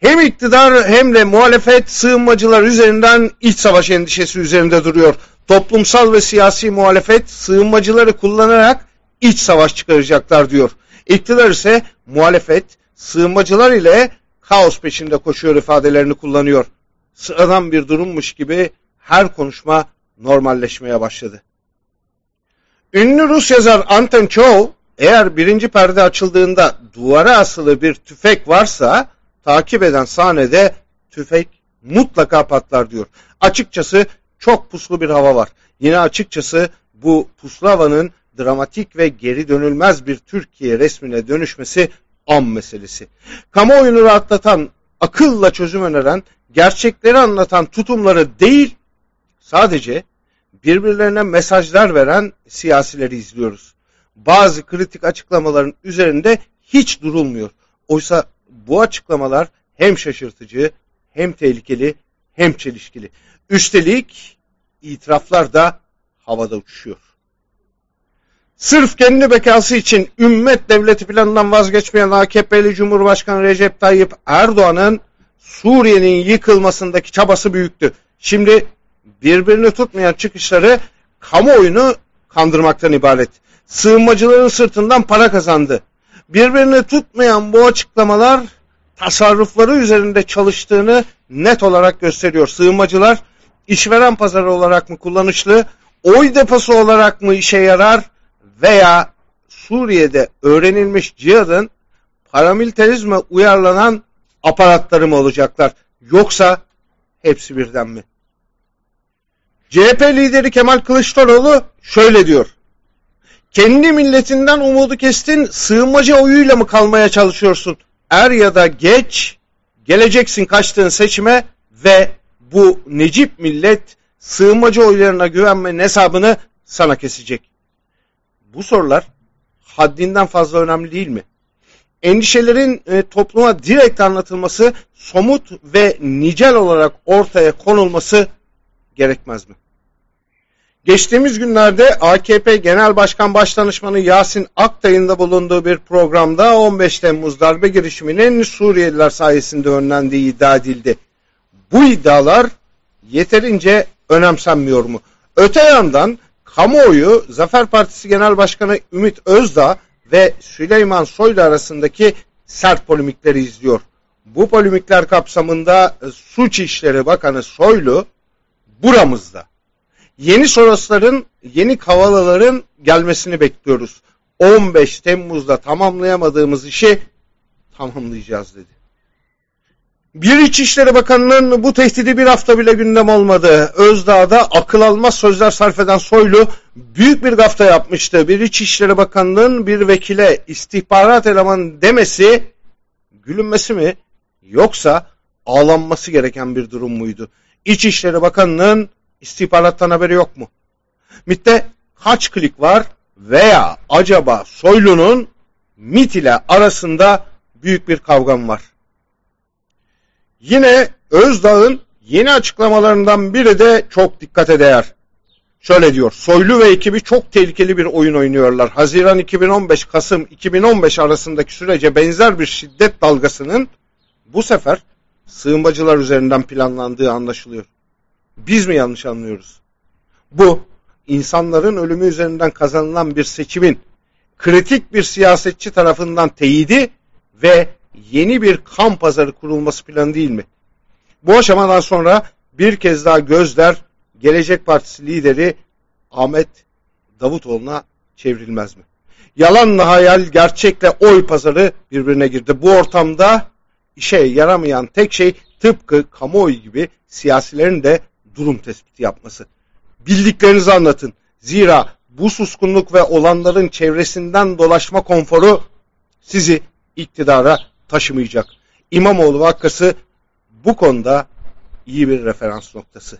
Hem iktidar hem de muhalefet sığınmacılar üzerinden iç savaş endişesi üzerinde duruyor. Toplumsal ve siyasi muhalefet sığınmacıları kullanarak iç savaş çıkaracaklar diyor. İktidar ise muhalefet sığınmacılar ile kaos peşinde koşuyor ifadelerini kullanıyor. Sıradan bir durummuş gibi her konuşma normalleşmeye başladı. Ünlü Rus yazar Anton Çehov eğer birinci perde açıldığında duvara asılı bir tüfek varsa takip eden sahnede tüfek mutlaka patlar diyor. Açıkçası çok puslu bir hava var. Yine açıkçası bu puslu havanın dramatik ve geri dönülmez bir Türkiye resmine dönüşmesi an meselesi. Kamuoyunu rahatlatan, akılla çözüm öneren, gerçekleri anlatan tutumları değil, sadece birbirlerine mesajlar veren siyasileri izliyoruz. Bazı kritik açıklamaların üzerinde hiç durulmuyor. Oysa bu açıklamalar hem şaşırtıcı, hem tehlikeli, hem çelişkili. Üstelik itiraflar da havada uçuşuyor. Sırf kendi bekası için ümmet devleti planından vazgeçmeyen AKP'li Cumhurbaşkanı Recep Tayyip Erdoğan'ın Suriye'nin yıkılmasındaki çabası büyüktü. Şimdi birbirini tutmayan çıkışları kamuoyunu kandırmaktan ibaret. Sığınmacıların sırtından para kazandı. Birbirini tutmayan bu açıklamalar tasarrufları üzerinde çalıştığını net olarak gösteriyor. Sığınmacılar işveren pazarı olarak mı kullanışlı, oy deposu olarak mı işe yarar veya Suriye'de öğrenilmiş cihadın paramilitarizme uyarlanan aparatları mı olacaklar? Yoksa hepsi birden mi? CHP lideri Kemal Kılıçdaroğlu şöyle diyor. Kendi milletinden umudu kestin, sığınmacı oyuyla mı kalmaya çalışıyorsun? Er ya da geç geleceksin kaçtığın seçime ve bu Necip millet sığınmacı oylarına güvenmenin hesabını sana kesecek. Bu sorular haddinden fazla önemli değil mi? Endişelerin e, topluma direkt anlatılması, somut ve nicel olarak ortaya konulması gerekmez mi? Geçtiğimiz günlerde AKP Genel Başkan Başdanışmanı Yasin Aktay'ın da bulunduğu bir programda 15 Temmuz darbe girişiminin Suriyeliler sayesinde önlendiği iddia edildi. Bu iddialar yeterince önemsenmiyor mu? Öte yandan kamuoyu Zafer Partisi Genel Başkanı Ümit Özdağ ve Süleyman Soylu arasındaki sert polemikleri izliyor. Bu polemikler kapsamında Suç İşleri Bakanı Soylu buramızda yeni Sorosların, yeni Kavalaların gelmesini bekliyoruz. 15 Temmuz'da tamamlayamadığımız işi tamamlayacağız dedi. Bir İçişleri Bakanı'nın bu tehdidi bir hafta bile gündem olmadı. Özdağ'da akıl almaz sözler sarf eden Soylu büyük bir gafta yapmıştı. Bir İçişleri Bakanı'nın bir vekile istihbarat elemanı demesi gülünmesi mi yoksa ağlanması gereken bir durum muydu? İçişleri Bakanı'nın istihbarattan haberi yok mu? MIT'te kaç klik var veya acaba Soylu'nun MIT ile arasında büyük bir kavgam var. Yine Özdağ'ın yeni açıklamalarından biri de çok dikkate değer. Şöyle diyor, Soylu ve ekibi çok tehlikeli bir oyun oynuyorlar. Haziran 2015, Kasım 2015 arasındaki sürece benzer bir şiddet dalgasının bu sefer sığınmacılar üzerinden planlandığı anlaşılıyor. Biz mi yanlış anlıyoruz? Bu insanların ölümü üzerinden kazanılan bir seçimin kritik bir siyasetçi tarafından teyidi ve yeni bir kan pazarı kurulması planı değil mi? Bu aşamadan sonra bir kez daha gözler Gelecek Partisi lideri Ahmet Davutoğlu'na çevrilmez mi? Yalanla hayal, gerçekle oy pazarı birbirine girdi. Bu ortamda işe yaramayan tek şey tıpkı kamuoyu gibi siyasilerin de durum tespiti yapması. Bildiklerinizi anlatın. Zira bu suskunluk ve olanların çevresinden dolaşma konforu sizi iktidara taşımayacak. İmamoğlu vakası bu konuda iyi bir referans noktası.